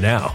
now.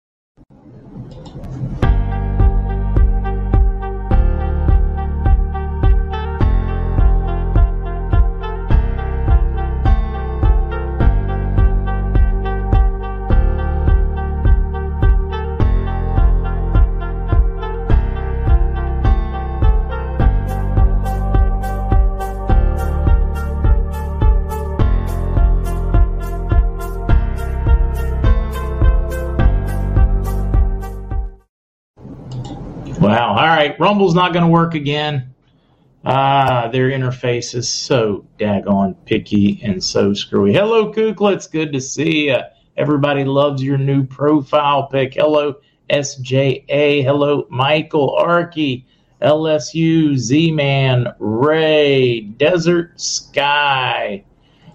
Right. Rumble's not going to work again. Ah, their interface is so daggone picky and so screwy. Hello, Kooklets. Good to see you. Everybody loves your new profile pic. Hello, SJA. Hello, Michael Arkey. LSU, Z Man, Ray, Desert Sky.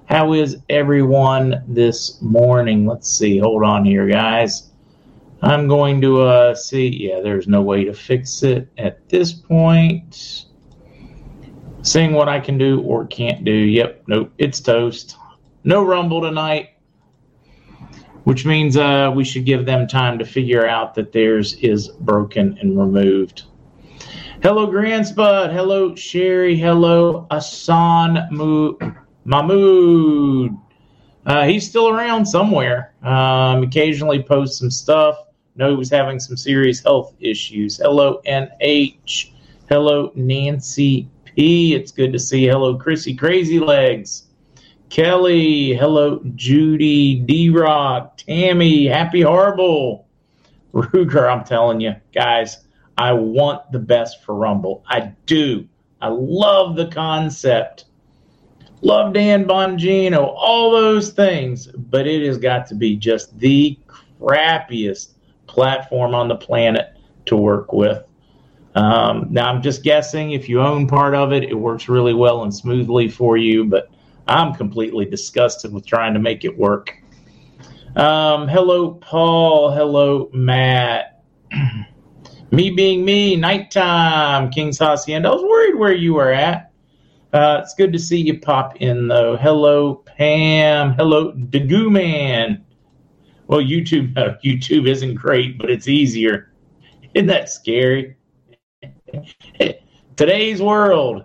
How is everyone this morning? Let's see. Hold on here, guys. I'm going to uh, see. Yeah, there's no way to fix it at this point. Seeing what I can do or can't do. Yep, nope, it's toast. No Rumble tonight, which means uh, we should give them time to figure out that theirs is broken and removed. Hello, Grandspud. Hello, Sherry. Hello, Asan Mahmood. Uh, he's still around somewhere. Um, occasionally posts some stuff. Know he was having some serious health issues. Hello, NH. Hello, Nancy P. It's good to see. Hello, Chrissy Crazy Legs. Kelly. Hello, Judy D Rock. Tammy. Happy Horrible. Ruger, I'm telling you, guys, I want the best for Rumble. I do. I love the concept. Love Dan Bongino, all those things, but it has got to be just the crappiest platform on the planet to work with. Um, now, I'm just guessing if you own part of it, it works really well and smoothly for you, but I'm completely disgusted with trying to make it work. Um, hello, Paul. Hello, Matt. me being me, nighttime, King's Hacienda. I was worried where you were at. Uh, it's good to see you pop in, though. Hello, Pam. Hello, Dagoo Man. Well, YouTube, uh, YouTube isn't great, but it's easier. Isn't that scary? Today's world.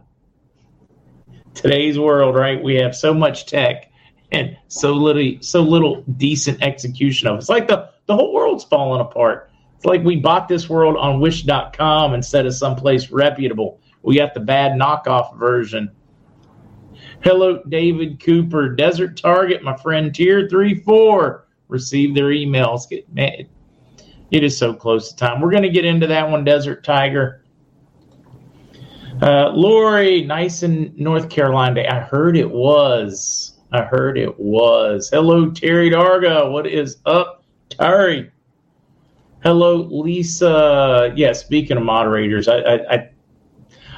Today's world, right? We have so much tech and so little, so little decent execution of it. It's like the the whole world's falling apart. It's like we bought this world on Wish.com instead of someplace reputable. We got the bad knockoff version. Hello, David Cooper, Desert Target, my friend, tier three four receive their emails. Man, it is so close to time. We're going to get into that one, Desert Tiger. Uh, Lori, nice in North Carolina. I heard it was. I heard it was. Hello, Terry Darga. What is up, Terry? Hello, Lisa. Yeah, speaking of moderators, I, I, I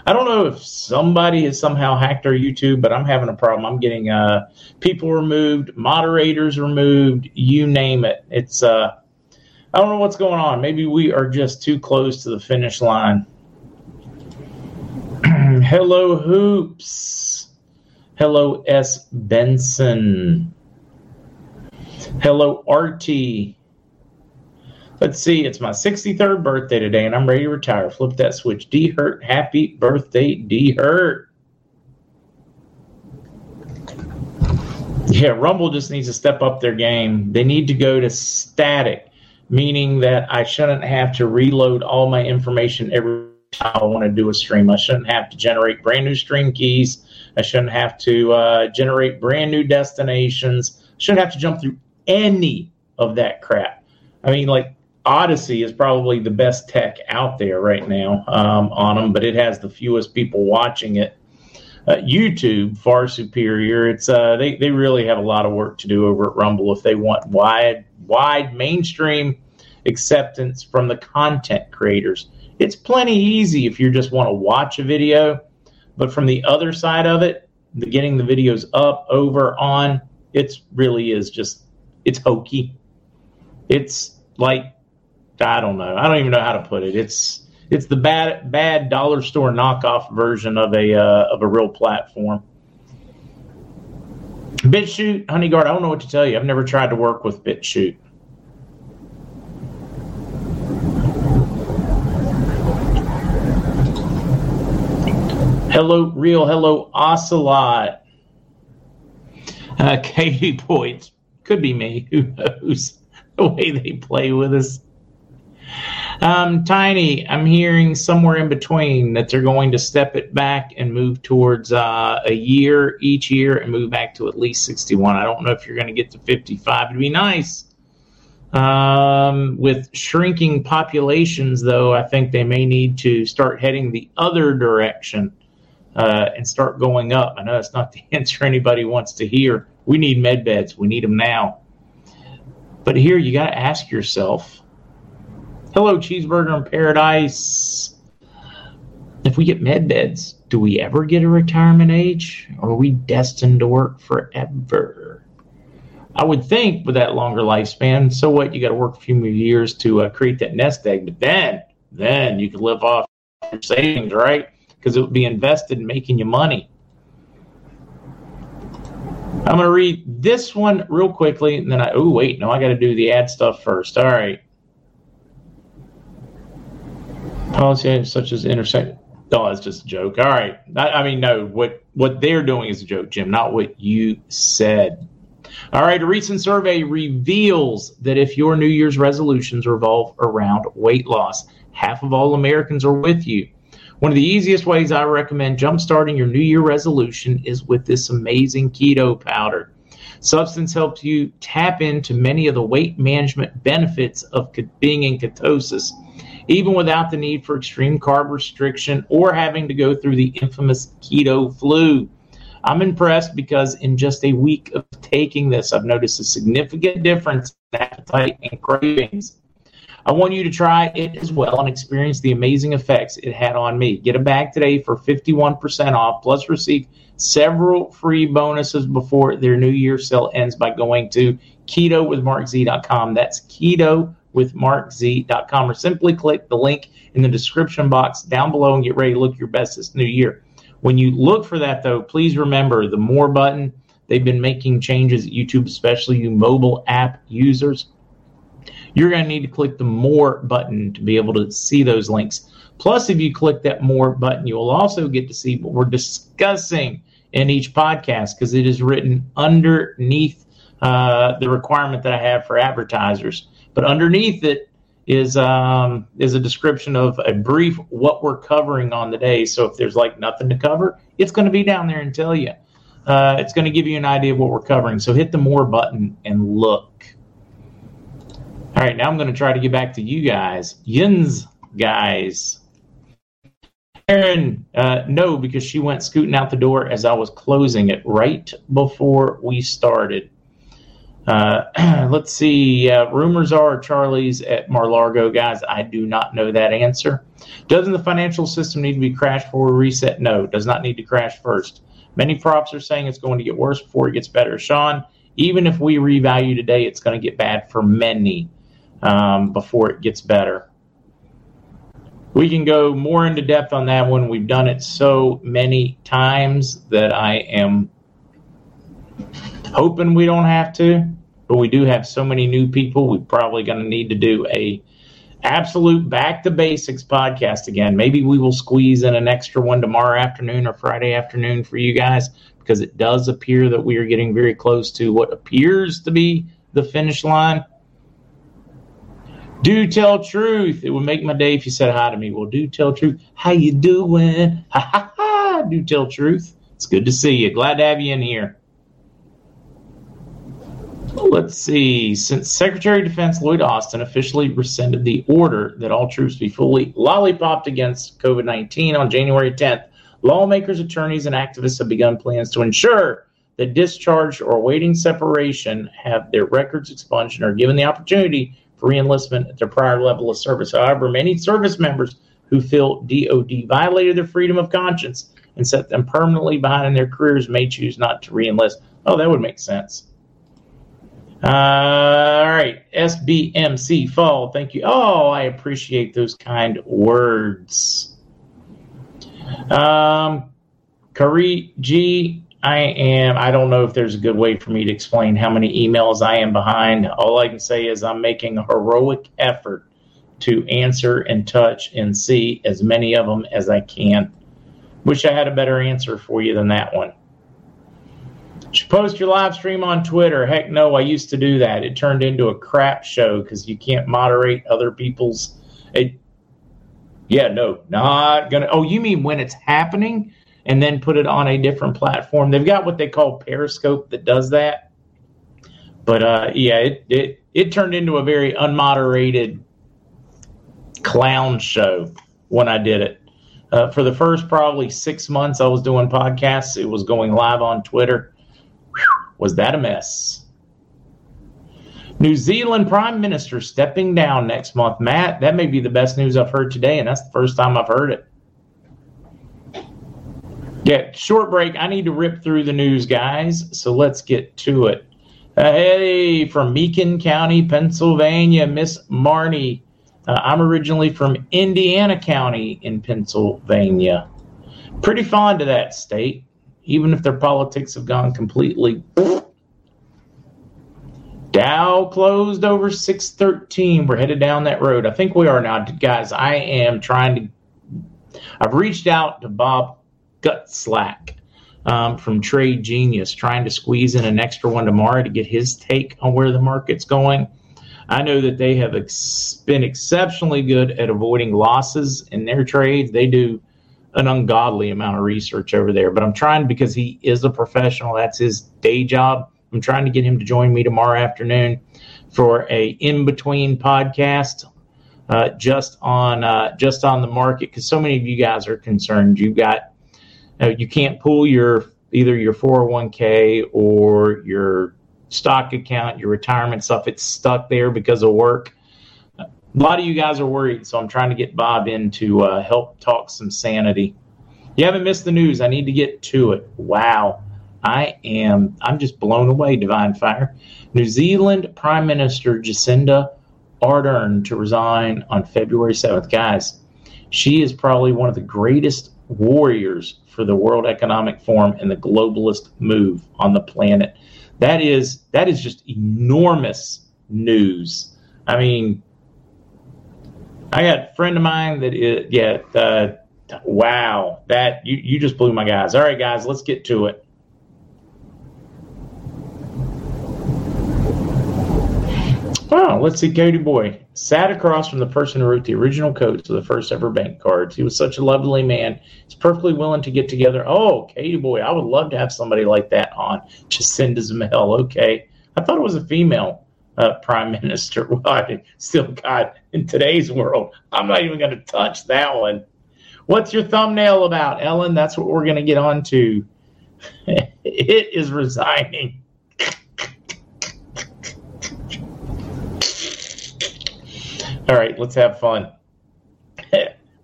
I don't know if somebody has somehow hacked our YouTube, but I'm having a problem. I'm getting uh, people removed, moderators removed, you name it. It's uh, I don't know what's going on. Maybe we are just too close to the finish line. Hello, Hoops. Hello, S. Benson. Hello, Artie. Let's see, it's my 63rd birthday today, and I'm ready to retire. Flip that switch. D Hurt, happy birthday, D Hurt. Yeah, Rumble just needs to step up their game. They need to go to static, meaning that I shouldn't have to reload all my information every time I want to do a stream. I shouldn't have to generate brand new stream keys. I shouldn't have to uh, generate brand new destinations. I shouldn't have to jump through any of that crap. I mean, like Odysee is probably the best tech out there right now um, on them, but it has the fewest people watching it. Uh, YouTube far superior. It's uh, they they really have a lot of work to do over at Rumble if they want wide wide mainstream acceptance from the content creators. It's plenty easy if you just want to watch a video, but from the other side of it, the getting the videos up, over, on, it really is just it's hokey. It's like I don't know. I don't even know how to put it. It's it's the bad bad dollar store knockoff version of a uh, of a real platform. BitChute, HoneyGuard, I don't know what to tell you. I've never tried to work with BitChute. Hello, real. Hello, Ocelot. Uh, Katie points. Could be me. Who knows? The way they play with us. Um, Tiny, I'm hearing somewhere in between that they're going to step it back and move towards uh, a year each year and move back to at least 61. I don't know if you're going to get to 55. It'd be nice. Um, with shrinking populations, though, I think they may need to start heading the other direction uh, and start going up. I know that's not the answer anybody wants to hear. We need med beds. We need them now. But here you got to ask yourself Hello, Cheeseburger in Paradise. If we get med beds, do we ever get a retirement age? Or are we destined to work forever? I would think with that longer lifespan, so what? You got to work a few more years to uh, create that nest egg, but then, then you could live off your savings, right? Because it would be invested in making you money. I'm going to read this one real quickly, and then I, oh, wait, no, I got to do the ad stuff first. All right. Policy such as intersect. Oh, it's just a joke. All right. I, I mean, no. What what they're doing is a joke, Jim. Not what you said. All right. A recent survey reveals that if your New Year's resolutions revolve around weight loss, half of all Americans are with you. One of the easiest ways I recommend jumpstarting your New Year resolution is with this amazing keto powder. Substance helps you tap into many of the weight management benefits of being in ketosis even without the need for extreme carb restriction or having to go through the infamous keto flu. I'm impressed because in just a week of taking this, I've noticed a significant difference in appetite and cravings. I want you to try it as well and experience the amazing effects it had on me. Get a bag today for 51% off, plus receive several free bonuses before their New Year sale ends by going to ketowithmarkz.com. That's keto with markz.com or simply click the link in the description box down below and get ready to look your best this new year. When you look for that, though, please remember the more button. They've been making changes at YouTube, especially you mobile app users. You're going to need to click the more button to be able to see those links. Plus, if you click that more button, you will also get to see what we're discussing in each podcast because it is written underneath uh, the requirement that I have for advertisers. But underneath it is um, is a description of a brief what we're covering on the day. So if there's like nothing to cover, it's going to be down there and tell you. Uh, it's going to give you an idea of what we're covering. So hit the more button and look. All right, now I'm going to try to get back to you guys, Yins guys. Aaron, uh, no, because she went scooting out the door as I was closing it right before we started. Uh, let's see. Uh, rumors are Charlie's at Mar-Largo, guys. I do not know that answer. Doesn't the financial system need to be crashed for a reset? No, does not need to crash first. Many props are saying it's going to get worse before it gets better. Sean, even if we revalue today, it's going to get bad for many um, before it gets better. We can go more into depth on that one. We've done it so many times that I am hoping we don't have to, but we do have so many new people. We're probably going to need to do a absolute back to basics podcast again. Maybe we will squeeze in an extra one tomorrow afternoon or Friday afternoon for you guys because it does appear that we are getting very close to what appears to be the finish line. Do tell truth. It would make my day if you said hi to me. Well, do tell truth. How you doing? Ha ha ha. Do tell truth. It's good to see you. Glad to have you in here. Let's see. Since Secretary of Defense Lloyd Austin officially rescinded the order that all troops be fully lollipopped against COVID 19 on January 10th, lawmakers, attorneys, and activists have begun plans to ensure that discharged or awaiting separation have their records expunged and are given the opportunity for reenlistment at their prior level of service. However, many service members who feel DOD violated their freedom of conscience and set them permanently behind in their careers may choose not to reenlist. Oh, that would make sense. Uh, all right, SBMC Fall. Thank you. Oh, I appreciate those kind words. Um, Kari G. I am. I don't know if there's a good way for me to explain how many emails I am behind. All I can say is I'm making a heroic effort to answer and touch and see as many of them as I can. Wish I had a better answer for you than that one. Should post your live stream on Twitter. Heck no, I used to do that. It turned into a crap show because you can't moderate other people's. It, yeah, no, not gonna. Oh, you mean when it's happening and then put it on a different platform? They've got what they call Periscope that does that. But uh, yeah, it, it it turned into a very unmoderated clown show when I did it. Uh, for the first probably six months I was doing podcasts, it was going live on Twitter. Was that a mess? New Zealand Prime Minister stepping down next month. Matt, that may be the best news I've heard today, and that's the first time I've heard it. Yeah, short break. I need to rip through the news, guys. So let's get to it. Uh, hey, from McKean County, Pennsylvania, Miss Marnie uh, I'm originally from Indiana County in Pennsylvania. Pretty fond of that state, even if their politics have gone completely. Dow closed over 613. We're headed down that road. I think we are now. Guys, I am trying to. I've reached out to Bob Gutslack um, from Trade Genius, trying to squeeze in an extra one tomorrow to get his take on where the market's going. I know that they have ex- been exceptionally good at avoiding losses in their trades. They do an ungodly amount of research over there, but I'm trying because he is a professional. That's his day job. I'm trying to get him to join me tomorrow afternoon for a in between podcast, uh, just on uh, just on the market because so many of you guys are concerned. You've got uh, you can't pull your either your 401k or your stock account, your retirement stuff, it's stuck there because of work. A lot of you guys are worried, so I'm trying to get Bob in to uh, help talk some sanity. You haven't missed the news. I need to get to it. Wow. I am, I'm just blown away, Divine Fire. New Zealand Prime Minister Jacinda Ardern to resign on February 7th. Guys, she is probably one of the greatest warriors for the World Economic Forum and the globalist move on the planet that is that is just enormous news. I mean, I got a friend of mine that is, yeah, uh, wow, that you, you just blew my guys. All right, guys, let's get to it. Oh, let's see, Cody Boy sat across from the person who wrote the original codes of the first ever bank cards. He was such a lovely man. He's perfectly willing to get together. Oh, Katie Boy, I would love to have somebody like that on. Jacinda mail. Okay, I thought it was a female uh, prime minister. Well, I still got in today's world. I'm not even going to touch that one. What's your thumbnail about, Ellen? That's what we're going to get on to. it is resigning. All right, let's have fun.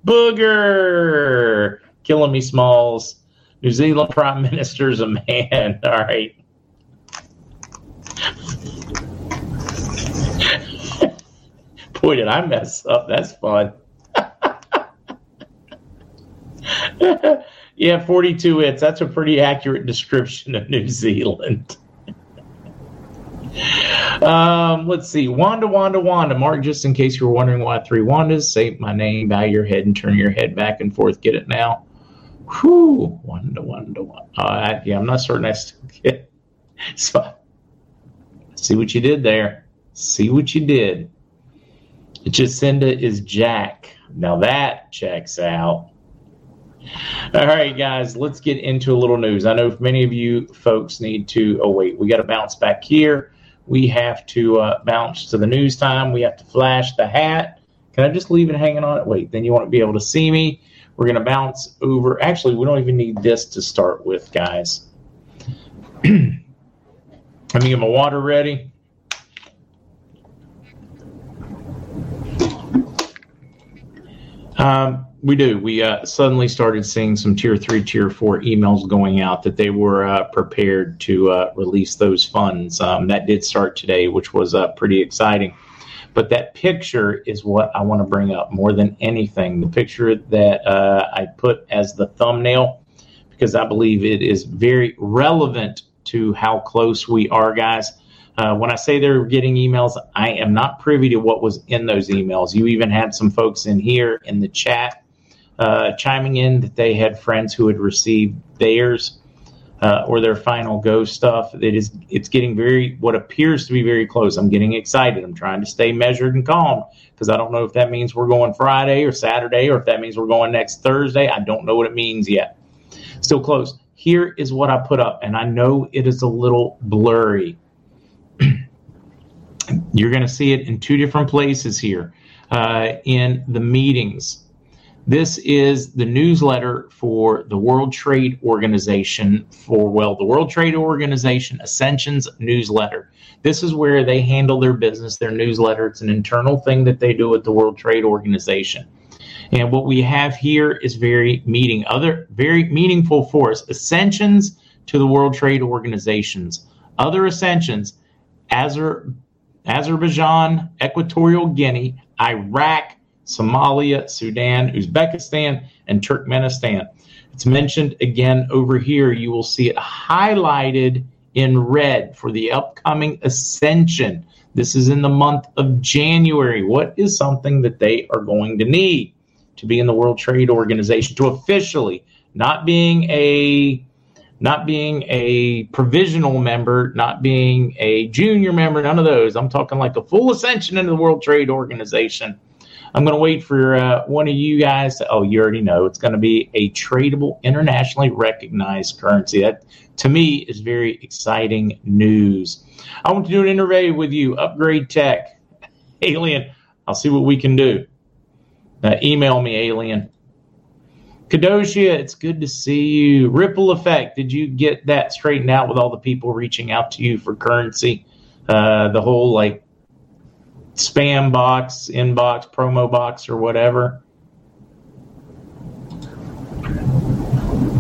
Booger! Killing me, Smalls. New Zealand Prime Minister's a man. All right. Boy, did I mess up. That's fun. yeah, 42 hits. That's a pretty accurate description of New Zealand. Um, let's see. Wanda, Wanda, Wanda. Mark, just in case you were wondering why three Wandas, say my name, bow your head, and turn your head back and forth. Get it now? Whew. Wanda, Wanda, Wanda. Uh, yeah, I'm not certain I still get it. So, see what you did there. See what you did. Jacinda is Jack. Now that checks out. All right, guys, let's get into a little news. I know many of you folks need to. Oh, wait, we got to bounce back here we have to uh, bounce to the news time. We have to flash the hat. Can I just leave it hanging on it? Wait, then you want to be able to see me. We're going to bounce over. Actually, we don't even need this to start with, guys. Let me get my water ready. Um, we do. We uh, suddenly started seeing some tier three, tier four emails going out that they were uh, prepared to uh, release those funds. Um, that did start today, which was uh, pretty exciting. But that picture is what I want to bring up more than anything. The picture that uh, I put as the thumbnail, because I believe it is very relevant to how close we are, guys. Uh, when I say they're getting emails, I am not privy to what was in those emails. You even had some folks in here in the chat uh, chiming in that they had friends who had received theirs uh, or their final go stuff. It is it's getting very what appears to be very close. I'm getting excited. I'm trying to stay measured and calm because I don't know if that means we're going Friday or Saturday or if that means we're going next Thursday. I don't know what it means yet. Still close. Here is what I put up, and I know it is a little blurry. You're going to see it in two different places here uh, in the meetings. This is the newsletter for the World Trade Organization for, well, the World Trade Organization Ascensions newsletter. This is where they handle their business, their newsletter. It's an internal thing that they do at the World Trade Organization. And what we have here is very meeting other very meaningful for us. Ascensions to the World Trade Organizations. Other ascensions, Azer, Azerbaijan, Equatorial Guinea, Iraq, Somalia, Sudan, Uzbekistan, and Turkmenistan. It's mentioned again over here. You will see it highlighted in red for the upcoming ascension. This is in the month of January. What is something that they are going to need to be in the World Trade Organization to officially not being a not being a provisional member, not being a junior member, none of those. I'm talking like a full ascension into the World Trade Organization. I'm going to wait for uh, one of you guys to, oh, you already know, it's going to be a tradable, internationally recognized currency. That, to me, is very exciting news. I want to do an interview with you, Upgrade Tech. Alien, I'll see what we can do. Uh, email me, Alien. Kadoshia, it's good to see you. Ripple Effect, did you get that straightened out with all the people reaching out to you for currency? Uh, the whole like spam box, inbox, promo box, or whatever?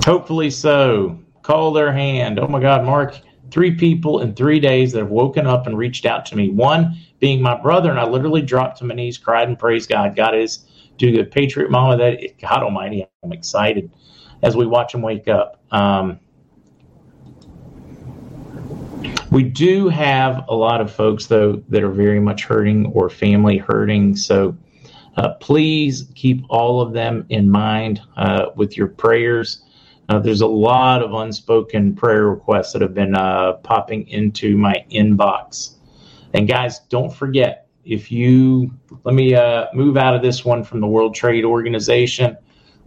Hopefully so. Call their hand. Oh my God, Mark, three people in three days that have woken up and reached out to me. One being my brother, and I literally dropped to my knees, cried, and praised God. God is do the Patriot Mama. That God Almighty, I'm excited as we watch them wake up. Um, we do have a lot of folks, though, that are very much hurting or family hurting. So uh, please keep all of them in mind uh, with your prayers. Uh, there's a lot of unspoken prayer requests that have been uh, popping into my inbox. And guys, don't forget if you let me uh, move out of this one from the World Trade Organization.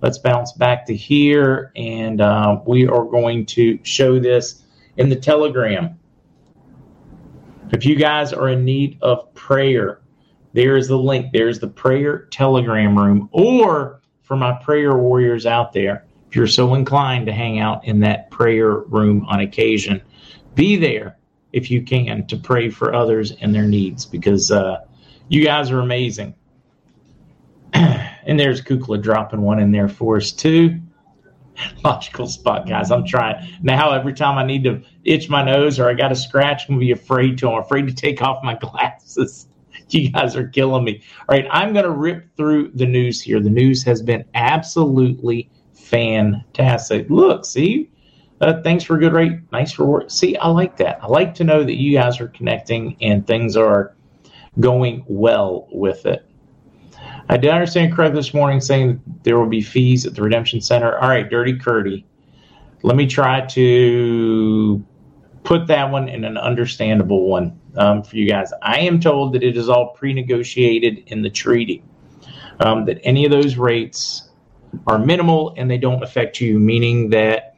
Let's bounce back to here, and uh, we are going to show this in the Telegram. If you guys are in need of prayer, there is the link. There's the prayer telegram room. Or for my prayer warriors out there, if you're so inclined to hang out in that prayer room on occasion, be there if you can to pray for others and their needs because uh, you guys are amazing. and there's Kukla dropping one in there for us too. logical spot, guys. I'm trying now. Every time I need to itch my nose or I got a scratch, I'm gonna be afraid to. I'm afraid to take off my glasses. You guys are killing me. All right, I'm gonna rip through the news here. The news has been absolutely fantastic. Look, see, uh, thanks for a good rate. Nice reward. See, I like that. I like to know that you guys are connecting and things are going well with it. I did understand correctly this morning saying there will be fees at the Redemption Center. All right, Dirty Curdy. Let me try to put that one in an understandable one um, for you guys. I am told that it is all pre negotiated in the treaty, um, that any of those rates are minimal and they don't affect you, meaning that.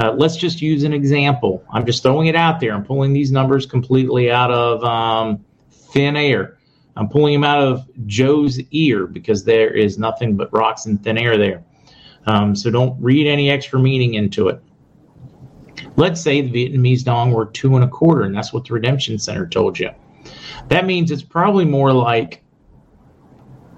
Uh, let's just use an example. I'm just throwing it out there. I'm pulling these numbers completely out of um, thin air. I'm pulling him out of Joe's ear because there is nothing but rocks and thin air there. Um, so don't read any extra meaning into it. Let's say the Vietnamese dong were two and a quarter, and that's what the Redemption Center told you. That means it's probably more like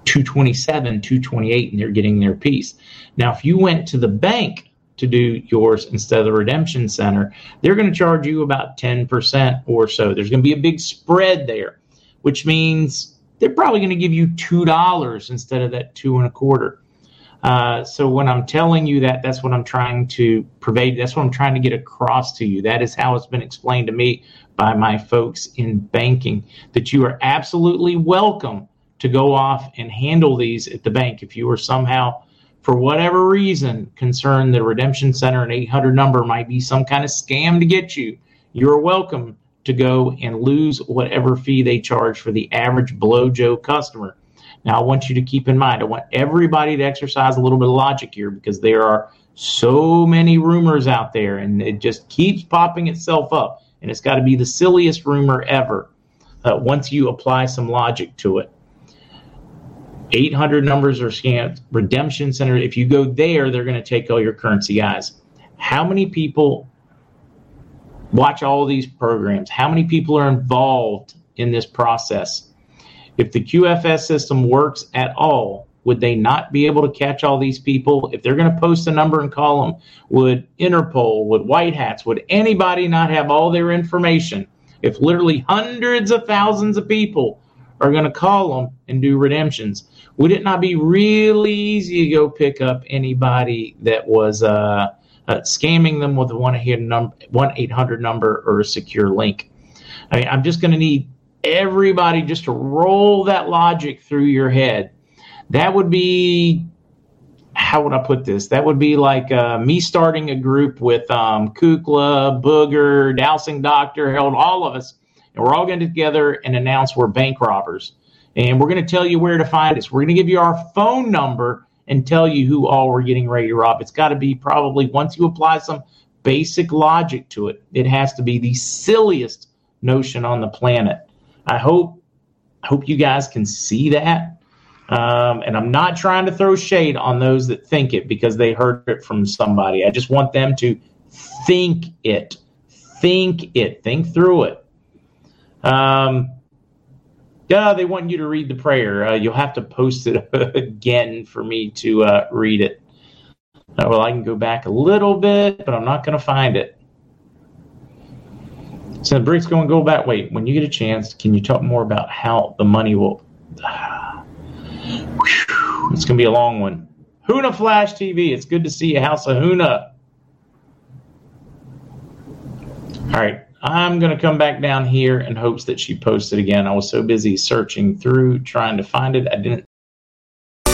227, 228, and they're getting their piece. Now, if you went to the bank to do yours instead of the redemption center, they're going to charge you about 10% or so. There's going to be a big spread there, which means they're probably going to give you $2 instead of that two and a quarter. Uh, so when I'm telling you that, that's what I'm trying to pervade. That's what I'm trying to get across to you. That is how it's been explained to me by my folks in banking that you are absolutely welcome to go off and handle these at the bank if you are somehow for whatever reason concerned the redemption center and 800 number might be some kind of scam to get you you're welcome to go and lose whatever fee they charge for the average blow joe customer now i want you to keep in mind i want everybody to exercise a little bit of logic here because there are so many rumors out there and it just keeps popping itself up and it's got to be the silliest rumor ever uh, once you apply some logic to it 800 numbers are scanned. Redemption Center, if you go there, they're going to take all your currency guys. How many people watch all these programs? How many people are involved in this process? If the QFS system works at all, would they not be able to catch all these people? If they're going to post a number and call them, would Interpol, would White Hats, would anybody not have all their information? If literally hundreds of thousands of people are going to call them and do redemptions, would it not be really easy to go pick up anybody that was uh, uh, scamming them with a 1 800 number or a secure link? I mean, I'm just going to need everybody just to roll that logic through your head. That would be, how would I put this? That would be like uh, me starting a group with um, Kukla, Booger, Dowsing Doctor, Harold, all of us, and we're all going to together and announce we're bank robbers and we're going to tell you where to find us. We're going to give you our phone number and tell you who all we're getting ready to rob. It's got to be probably once you apply some basic logic to it, it has to be the silliest notion on the planet. I hope I hope you guys can see that. Um, and I'm not trying to throw shade on those that think it because they heard it from somebody. I just want them to think it, think it, think through it. Um, yeah, they want you to read the prayer. Uh, you'll have to post it again for me to uh, read it. Uh, well, I can go back a little bit, but I'm not going to find it. So break's going to go back. Wait, when you get a chance, can you talk more about how the money will? it's going to be a long one. Huna Flash TV. It's good to see you, House of Huna. All right. I'm going to come back down here in hopes that she posts it again. I was so busy searching through trying to find it, I didn't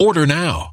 Order now.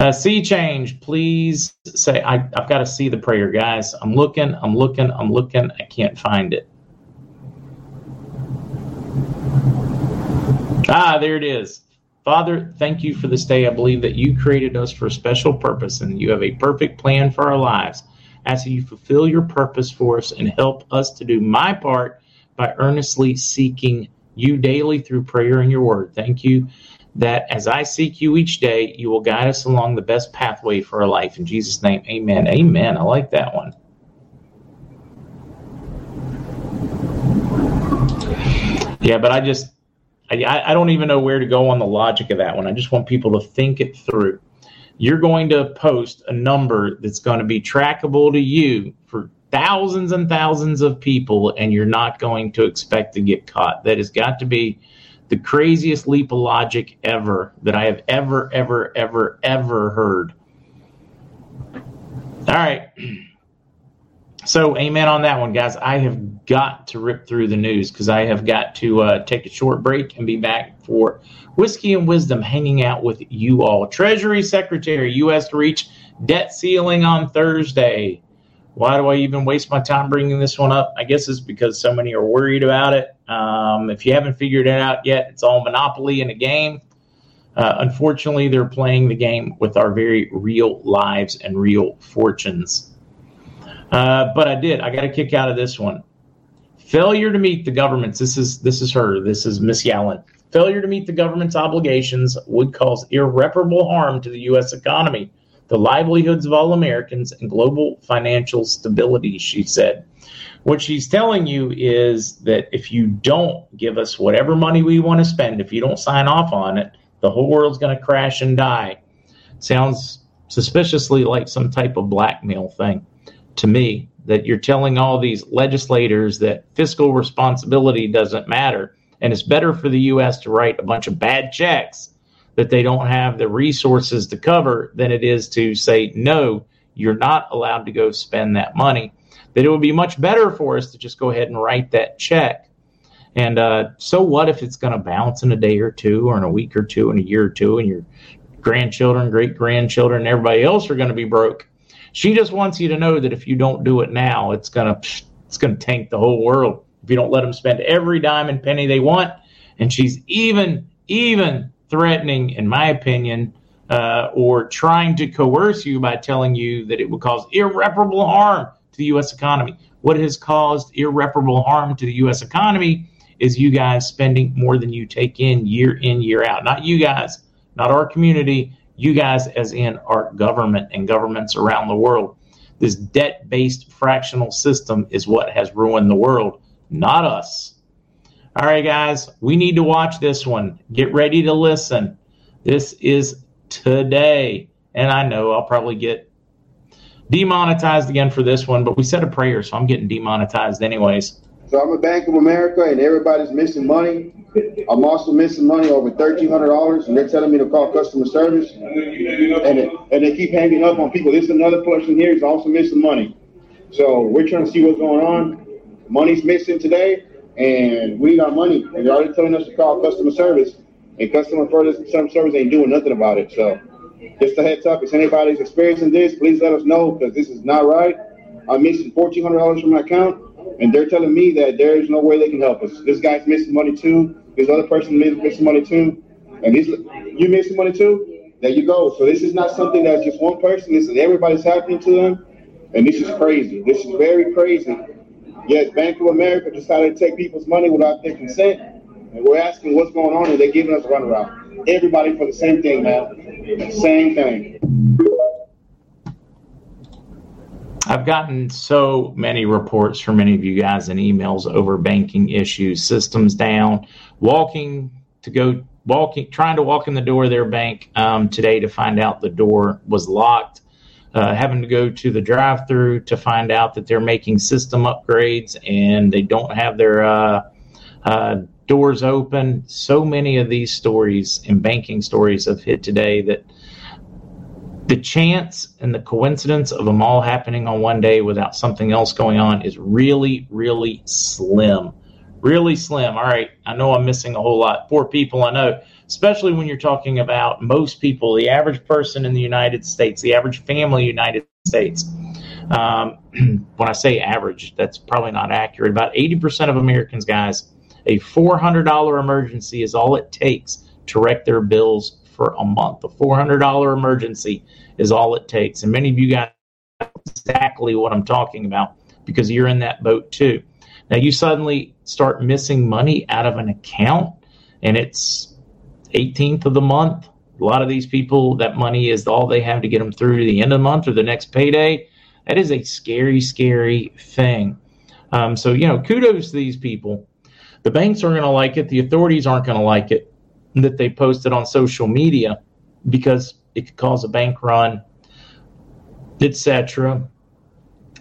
Uh, see change, please say, I, I've got to see the prayer, guys. I'm looking, I'm looking, I'm looking. I can't find it. Ah, there it is. Father, thank you for this day. I believe that you created us for a special purpose and you have a perfect plan for our lives. As you fulfill your purpose for us and help us to do my part by earnestly seeking you daily through prayer and your word. Thank you that as I seek you each day, you will guide us along the best pathway for our life. In Jesus' name, amen. Amen. I like that one. Yeah, but I just, I, I don't even know where to go on the logic of that one. I just want people to think it through. You're going to post a number that's going to be trackable to you for thousands and thousands of people, and you're not going to expect to get caught. That has got to be the craziest leap of logic ever that I have ever, ever, ever, ever heard. All right. So, amen on that one, guys. I have got to rip through the news because I have got to uh, take a short break and be back for Whiskey and Wisdom hanging out with you all. Treasury Secretary, U.S. to reach debt ceiling on Thursday. Why do I even waste my time bringing this one up? I guess it's because so many are worried about it. Um, if you haven't figured it out yet, it's all Monopoly in a game. Uh, unfortunately, they're playing the game with our very real lives and real fortunes. Uh, but I did. I got a kick out of this one. Failure to meet the government's. This is this is her. This is Miss Yellen. Failure to meet the government's obligations would cause irreparable harm to the U.S. economy, the livelihoods of all Americans, and global financial stability. She said. What she's telling you is that if you don't give us whatever money we want to spend, if you don't sign off on it, the whole world's going to crash and die. Sounds suspiciously like some type of blackmail thing to me that you're telling all these legislators that fiscal responsibility doesn't matter and it's better for the US to write a bunch of bad checks that they don't have the resources to cover than it is to say no you're not allowed to go spend that money. That it would be much better for us to just go ahead and write that check. And uh, so what if it's going to bounce in a day or two or in a week or two in a year or two and your grandchildren great grandchildren and everybody else are going to be broke? She just wants you to know that if you don't do it now, it's gonna it's gonna tank the whole world. If you don't let them spend every dime and penny they want, and she's even even threatening, in my opinion, uh, or trying to coerce you by telling you that it will cause irreparable harm to the U.S. economy. What has caused irreparable harm to the U.S. economy is you guys spending more than you take in year in year out. Not you guys, not our community, you guys, as in our government and governments around the world. This debt based fractional system is what has ruined the world, not us. All right, guys, we need to watch this one. Get ready to listen. This is today. And I know I'll probably get demonetized again for this one, but we said a prayer, so I'm getting demonetized anyways. So I'm a Bank of America, and everybody's missing money. I'm also missing money over thirteen hundred dollars, and they're telling me to call customer service, and it, and they keep hanging up on people. This is another person here is also missing money. So we're trying to see what's going on. Money's missing today, and we need our money. And they're already telling us to call customer service, and customer service ain't doing nothing about it. So just a heads up, if anybody's experiencing this, please let us know because this is not right. I'm missing fourteen hundred dollars from my account and they're telling me that there is no way they can help us. This guy's missing money too. This other person is missing money too, and he's you missing money too. There you go. So this is not something that's just one person. This is everybody's happening to them, and this is crazy. This is very crazy. Yes, Bank of America decided to take people's money without their consent, and we're asking what's going on, and they're giving us a runaround. Everybody for the same thing, man. Same thing. I've gotten so many reports from many of you guys and emails over banking issues, systems down, walking to go, walking, trying to walk in the door of their bank um, today to find out the door was locked, uh, having to go to the drive through to find out that they're making system upgrades and they don't have their uh, uh, doors open. So many of these stories and banking stories have hit today that the chance and the coincidence of them all happening on one day without something else going on is really, really slim. Really slim. All right, I know I'm missing a whole lot. Poor people, I know, especially when you're talking about most people, the average person in the United States, the average family United States. Um, when I say average, that's probably not accurate. About 80% of Americans, guys, a $400 emergency is all it takes to wreck their bills for a month. A $400 emergency is all it takes. And many of you guys exactly what I'm talking about because you're in that boat too. Now you suddenly start missing money out of an account and it's 18th of the month. A lot of these people, that money is all they have to get them through to the end of the month or the next payday. That is a scary, scary thing. Um, so, you know, kudos to these people. The banks aren't going to like it. The authorities aren't going to like it that they posted on social media because it could cause a bank run, etc.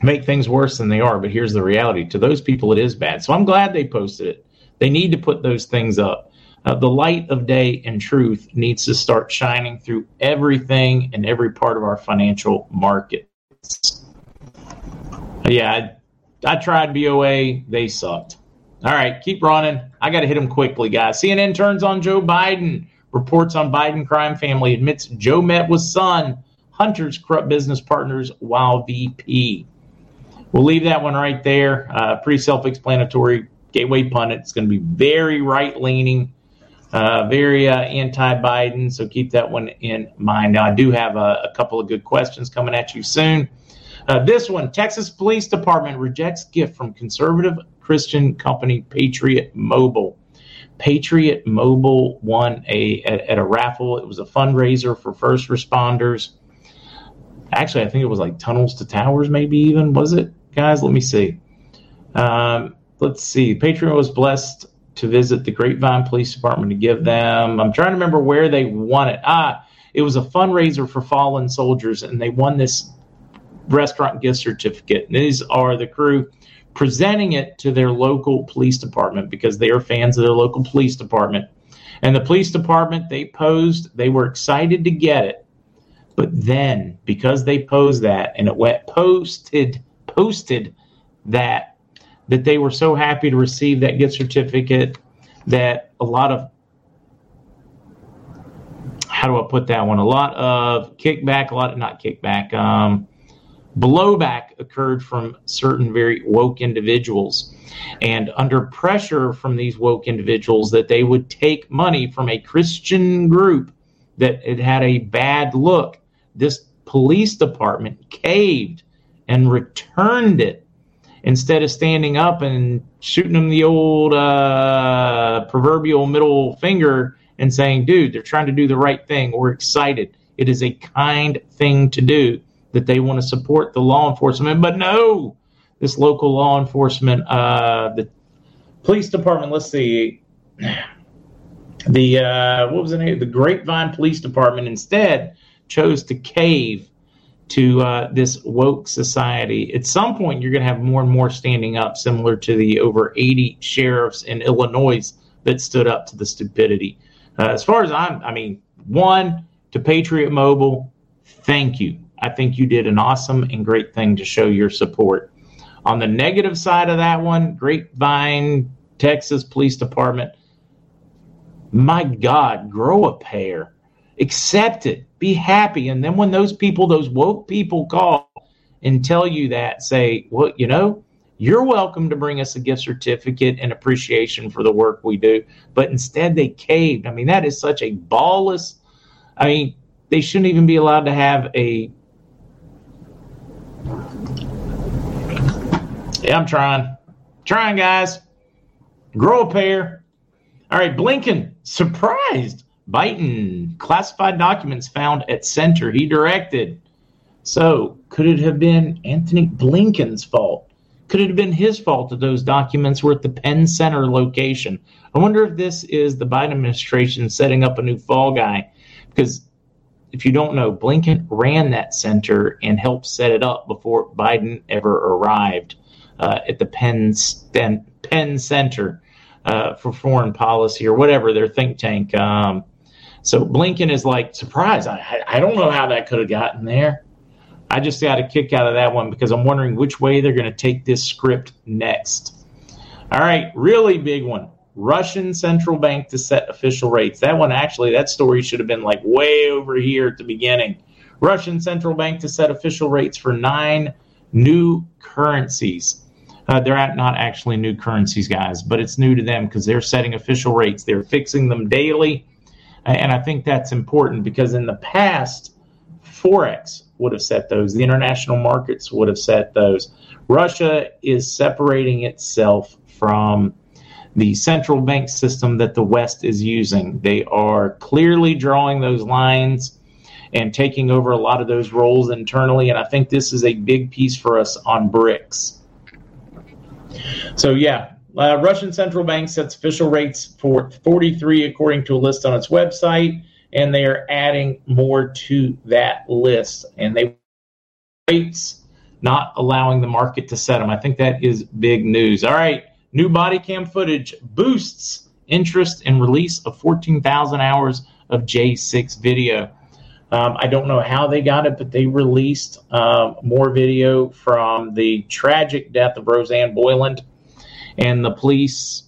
Make things worse than they are. But here's the reality: to those people, it is bad. So I'm glad they posted it. They need to put those things up. Uh, the light of day and truth needs to start shining through everything and every part of our financial markets. Yeah, I, I tried BOA. They sucked. All right, keep running. I got to hit them quickly, guys. CNN turns on Joe Biden. Reports on Biden crime family admits Joe met with son, Hunter's corrupt business partners while VP. We'll leave that one right there. Uh, pretty self explanatory. Gateway pundit. It's going to be very right leaning, uh, very uh, anti Biden. So keep that one in mind. Now, I do have a, a couple of good questions coming at you soon. Uh, this one Texas Police Department rejects gift from conservative Christian company Patriot Mobile. Patriot Mobile won a at, at, a raffle. It was a fundraiser for first responders. Actually, I think it was like Tunnels to Towers, maybe even was it, guys? Let me see. Um, let's see. Patriot was blessed to visit the Grapevine Police Department to give them. I'm trying to remember where they won it. Ah, it was a fundraiser for fallen soldiers, and they won this restaurant gift certificate. And these are the crew presenting it to their local police department because they are fans of their local police department. And the police department, they posed, they were excited to get it. But then, because they posed that and it went posted, posted that, that they were so happy to receive that gift certificate that a lot of how do I put that one? A lot of kickback, a lot of not kickback, um, blowback occurred from certain very woke individuals. And under pressure from these woke individuals, that they would take money from a Christian group that it had a bad look, this police department caved and returned it instead of standing up and shooting them the old uh, proverbial middle finger and saying, dude, they're trying to do the right thing. We're excited. It is a kind thing to do that they want to support the law enforcement. But no, this local law enforcement, uh, the police department, let's see, the, uh, what was the name? The Grapevine Police Department instead chose to cave to uh, this woke society. At some point, you're going to have more and more standing up, similar to the over 80 sheriffs in Illinois that stood up to the stupidity. Uh, as far as I'm, I mean, one to Patriot Mobile, thank you. I think you did an awesome and great thing to show your support. On the negative side of that one, Grapevine, Texas Police Department, my God, grow a pair. Accept it. Be happy. And then when those people, those woke people call and tell you that, say, well, you know, you're welcome to bring us a gift certificate and appreciation for the work we do. But instead, they caved. I mean, that is such a ballless. I mean, they shouldn't even be allowed to have a. Yeah, I'm trying. Trying, guys. Grow a pair. All right, Blinken surprised. Biden classified documents found at center he directed. So, could it have been Anthony Blinken's fault? Could it have been his fault that those documents were at the Penn Center location? I wonder if this is the Biden administration setting up a new fall guy. Because if you don't know, Blinken ran that center and helped set it up before Biden ever arrived uh, at the Penn, Penn Center uh, for Foreign Policy or whatever their think tank. Um, so Blinken is like, surprise! I, I don't know how that could have gotten there. I just got a kick out of that one because I'm wondering which way they're going to take this script next. All right, really big one. Russian central bank to set official rates. That one actually, that story should have been like way over here at the beginning. Russian central bank to set official rates for nine new currencies. Uh, they're not actually new currencies, guys, but it's new to them because they're setting official rates. They're fixing them daily. And I think that's important because in the past, Forex would have set those, the international markets would have set those. Russia is separating itself from the central bank system that the West is using. They are clearly drawing those lines and taking over a lot of those roles internally. And I think this is a big piece for us on BRICS. So, yeah, uh, Russian central bank sets official rates for 43 according to a list on its website, and they are adding more to that list. And they rates not allowing the market to set them. I think that is big news. All right, new body cam footage boosts interest in release of 14,000 hours of J6 video. Um, I don't know how they got it, but they released uh, more video from the tragic death of Rosanne Boyland and the police.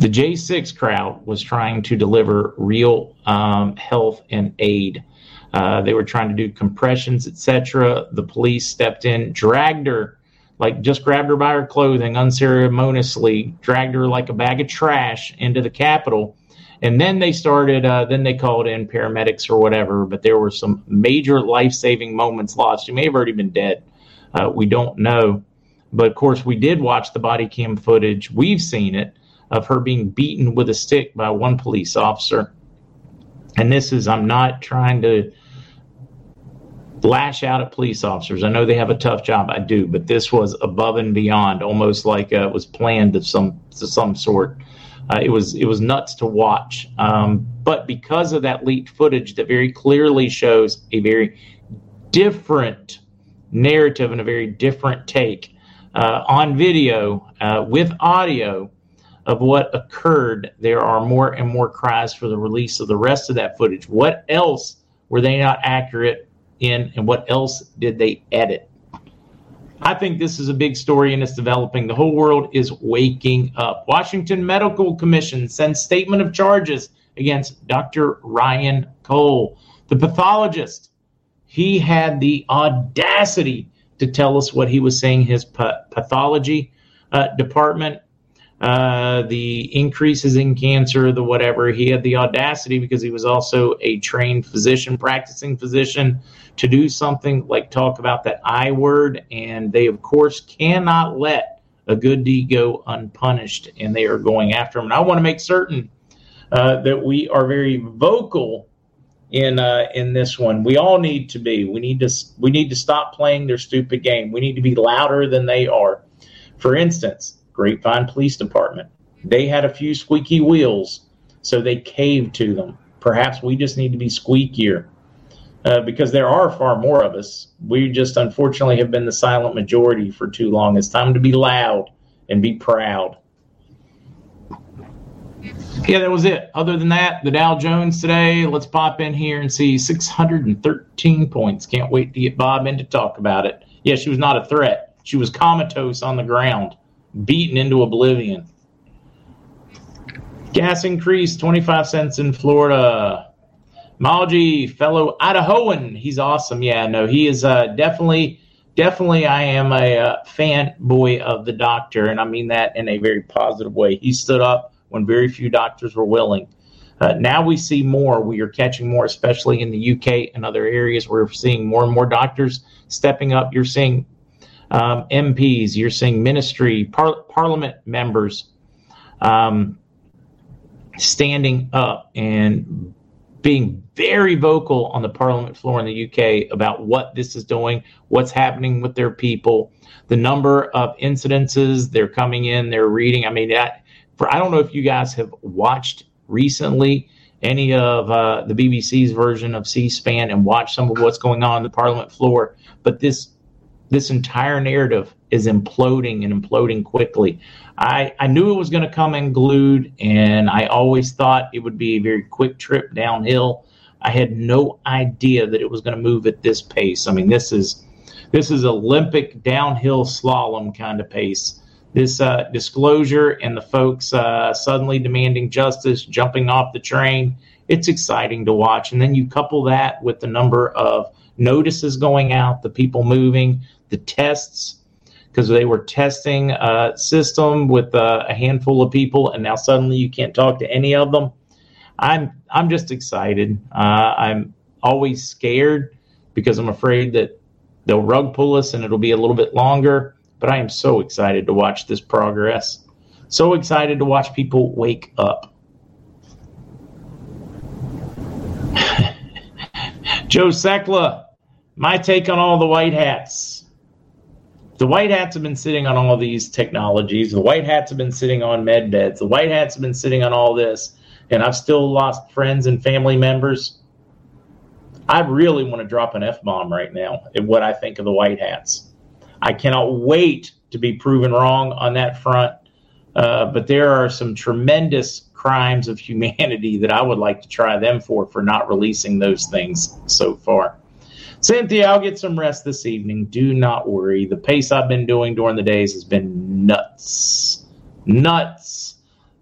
The J6 crowd was trying to deliver real um, health and aid. Uh, they were trying to do compressions, etc. The police stepped in, dragged her, like just grabbed her by her clothing unceremoniously, dragged her like a bag of trash into the Capitol. And then they started, uh, then they called in paramedics or whatever, but there were some major life saving moments lost. She may have already been dead. Uh, we don't know. But of course, we did watch the body cam footage. We've seen it of her being beaten with a stick by one police officer. And this is, I'm not trying to lash out at police officers. I know they have a tough job. I do, but this was above and beyond, almost like uh, it was planned of some to some sort. Uh, it was it was nuts to watch. Um, but because of that leaked footage that very clearly shows a very different narrative and a very different take uh, on video uh, with audio of what occurred. There are more and more cries for the release of the rest of that footage. What else were they not accurate in, and what else did they edit? I think this is a big story and it's developing. The whole world is waking up. Washington Medical Commission sends statement of charges against Dr. Ryan Cole, the pathologist he had the audacity to tell us what he was saying his pathology uh, department uh, the increases in cancer, the whatever. He had the audacity because he was also a trained physician, practicing physician, to do something like talk about that I word. And they, of course, cannot let a good deed go unpunished, and they are going after him. And I want to make certain uh, that we are very vocal in uh, in this one. We all need to be. We need to we need to stop playing their stupid game. We need to be louder than they are. For instance, Grapevine Police Department. They had a few squeaky wheels, so they caved to them. perhaps we just need to be squeakier uh, because there are far more of us. We just unfortunately have been the silent majority for too long. It's time to be loud and be proud. Yeah, that was it. Other than that, the Dow Jones today, let's pop in here and see 613 points. Can't wait to get Bob in to talk about it. Yeah, she was not a threat. She was comatose on the ground, beaten into oblivion. Gas increase 25 cents in Florida. Malji, fellow Idahoan, he's awesome. Yeah, no, he is uh, definitely, definitely. I am a uh, fanboy of the doctor, and I mean that in a very positive way. He stood up when very few doctors were willing. Uh, now we see more. We are catching more, especially in the UK and other areas. We're seeing more and more doctors stepping up. You're seeing um, MPs, you're seeing ministry, par- parliament members um, standing up and being very vocal on the parliament floor in the UK about what this is doing, what's happening with their people, the number of incidences they're coming in, they're reading. I mean, that, for I don't know if you guys have watched recently any of uh, the BBC's version of C-SPAN and watched some of what's going on, on the parliament floor, but this this entire narrative is imploding and imploding quickly. I, I knew it was going to come unglued, and I always thought it would be a very quick trip downhill. I had no idea that it was going to move at this pace. I mean, this is this is Olympic downhill slalom kind of pace. This uh, disclosure and the folks uh, suddenly demanding justice, jumping off the train. It's exciting to watch, and then you couple that with the number of notices going out, the people moving, the tests because they were testing a system with a, a, handful of people, and now suddenly you can't talk to any of them. I'm I'm just excited. Uh, I'm always scared because I'm afraid that they'll rug pull us and it'll be a little bit longer. But I am so excited to watch this progress. So excited to watch people wake up. Joe Sekla, my take on all the white hats the white hats have been sitting on all these technologies. The white hats have been sitting on med beds. The white hats have been sitting on all this. And I've still lost friends and family members. I really want to drop an F bomb right now at what I think of the white hats. I cannot wait to be proven wrong on that front. Uh, but there are some tremendous crimes of humanity that I would like to try them for for not releasing those things so far. Cynthia, I'll get some rest this evening. Do not worry. The pace I've been doing during the days has been nuts. Nuts.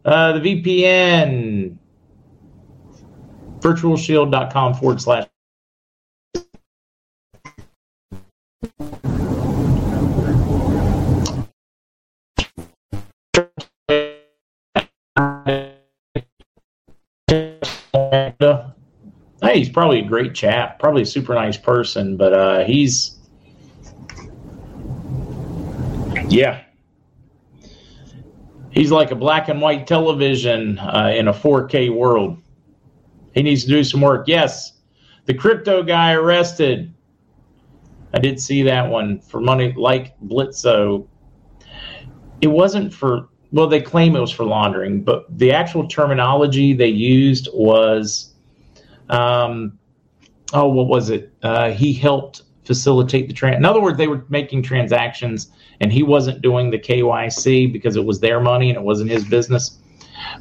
Uh, the VPN, virtualshield.com forward slash. Hey, he's probably a great chap, probably a super nice person, but uh, he's yeah, he's like a black and white television uh, in a 4K world. He needs to do some work. Yes, the crypto guy arrested. I did see that one for money like Blitzo. It wasn't for well, they claim it was for laundering, but the actual terminology they used was um, oh, what was it? Uh, he helped facilitate the trans. In other words, they were making transactions, and he wasn't doing the KYC because it was their money and it wasn't his business.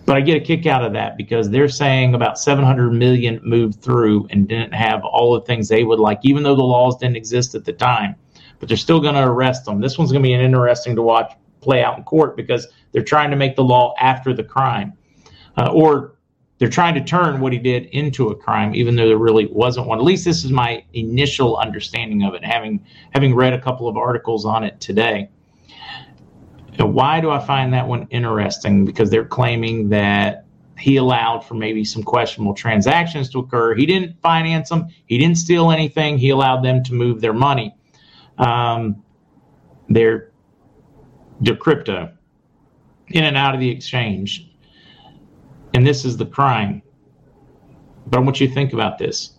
But I get a kick out of that because they're saying about 700 million moved through and didn't have all the things they would like, even though the laws didn't exist at the time. But they're still going to arrest them. This one's going to be an interesting to watch play out in court because they're trying to make the law after the crime, uh, or they're trying to turn what he did into a crime, even though there really wasn't one. At least this is my initial understanding of it, having having read a couple of articles on it today. why do I find that one interesting? Because they're claiming that he allowed for maybe some questionable transactions to occur. He didn't finance them. He didn't steal anything. He allowed them to move their money. Um, their their crypto in and out of the exchange and this is the crime. But I want you to think about this.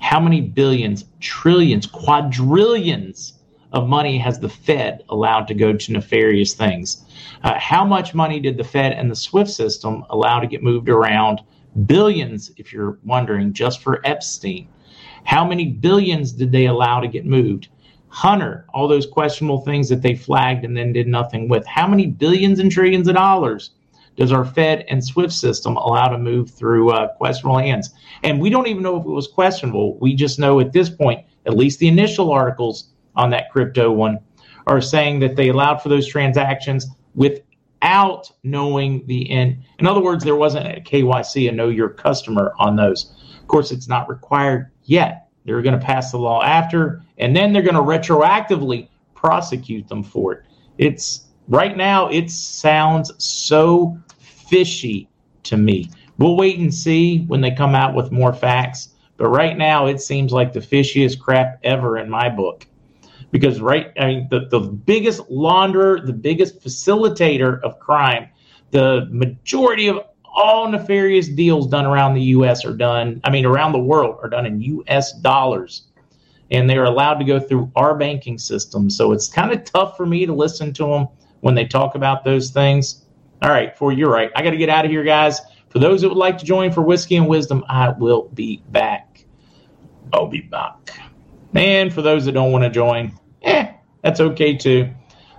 How many billions, trillions, quadrillions of money has the Fed allowed to go to nefarious things? Uh, how much money did the Fed and the SWIFT system allow to get moved around Billions, if you're wondering, just for Epstein. How many billions did they allow to get moved? Hunter, all those questionable things that they flagged and then did nothing with. How many billions and trillions of dollars does our Fed and SWIFT system allow to move through uh, questionable hands? And we don't even know if it was questionable. We just know at this point, at least the initial articles on that crypto one are saying that they allowed for those transactions without knowing the end. In other words, there wasn't a KYC, a know your customer on those. Of course, it's not required yet. They're going to pass the law after, and then they're going to retroactively prosecute them for it. It's right now, it sounds so fishy to me. We'll wait and see when they come out with more facts. But right now, it seems like the fishiest crap ever in my book because right i mean the, the biggest launderer the biggest facilitator of crime the majority of all nefarious deals done around the us are done i mean around the world are done in us dollars and they're allowed to go through our banking system so it's kind of tough for me to listen to them when they talk about those things all right for you're right i got to get out of here guys for those that would like to join for whiskey and wisdom i will be back i'll be back and for those that don't want to join eh, that's okay too.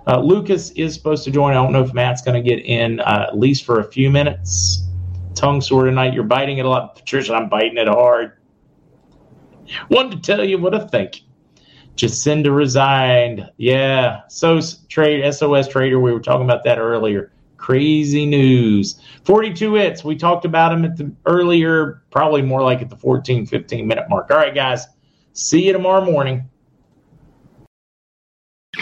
Uh, Lucas is supposed to join. I don't know if Matt's going to get in uh, at least for a few minutes. Tongue sore tonight. You're biting it a lot. Patricia, I'm biting it hard. Wanted to tell you what I think. Jacinda resigned. Yeah. So trade SOS trader. We were talking about that earlier. Crazy news. 42 hits. We talked about them at the earlier, probably more like at the 14, 15 minute mark. All right, guys. See you tomorrow morning.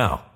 now.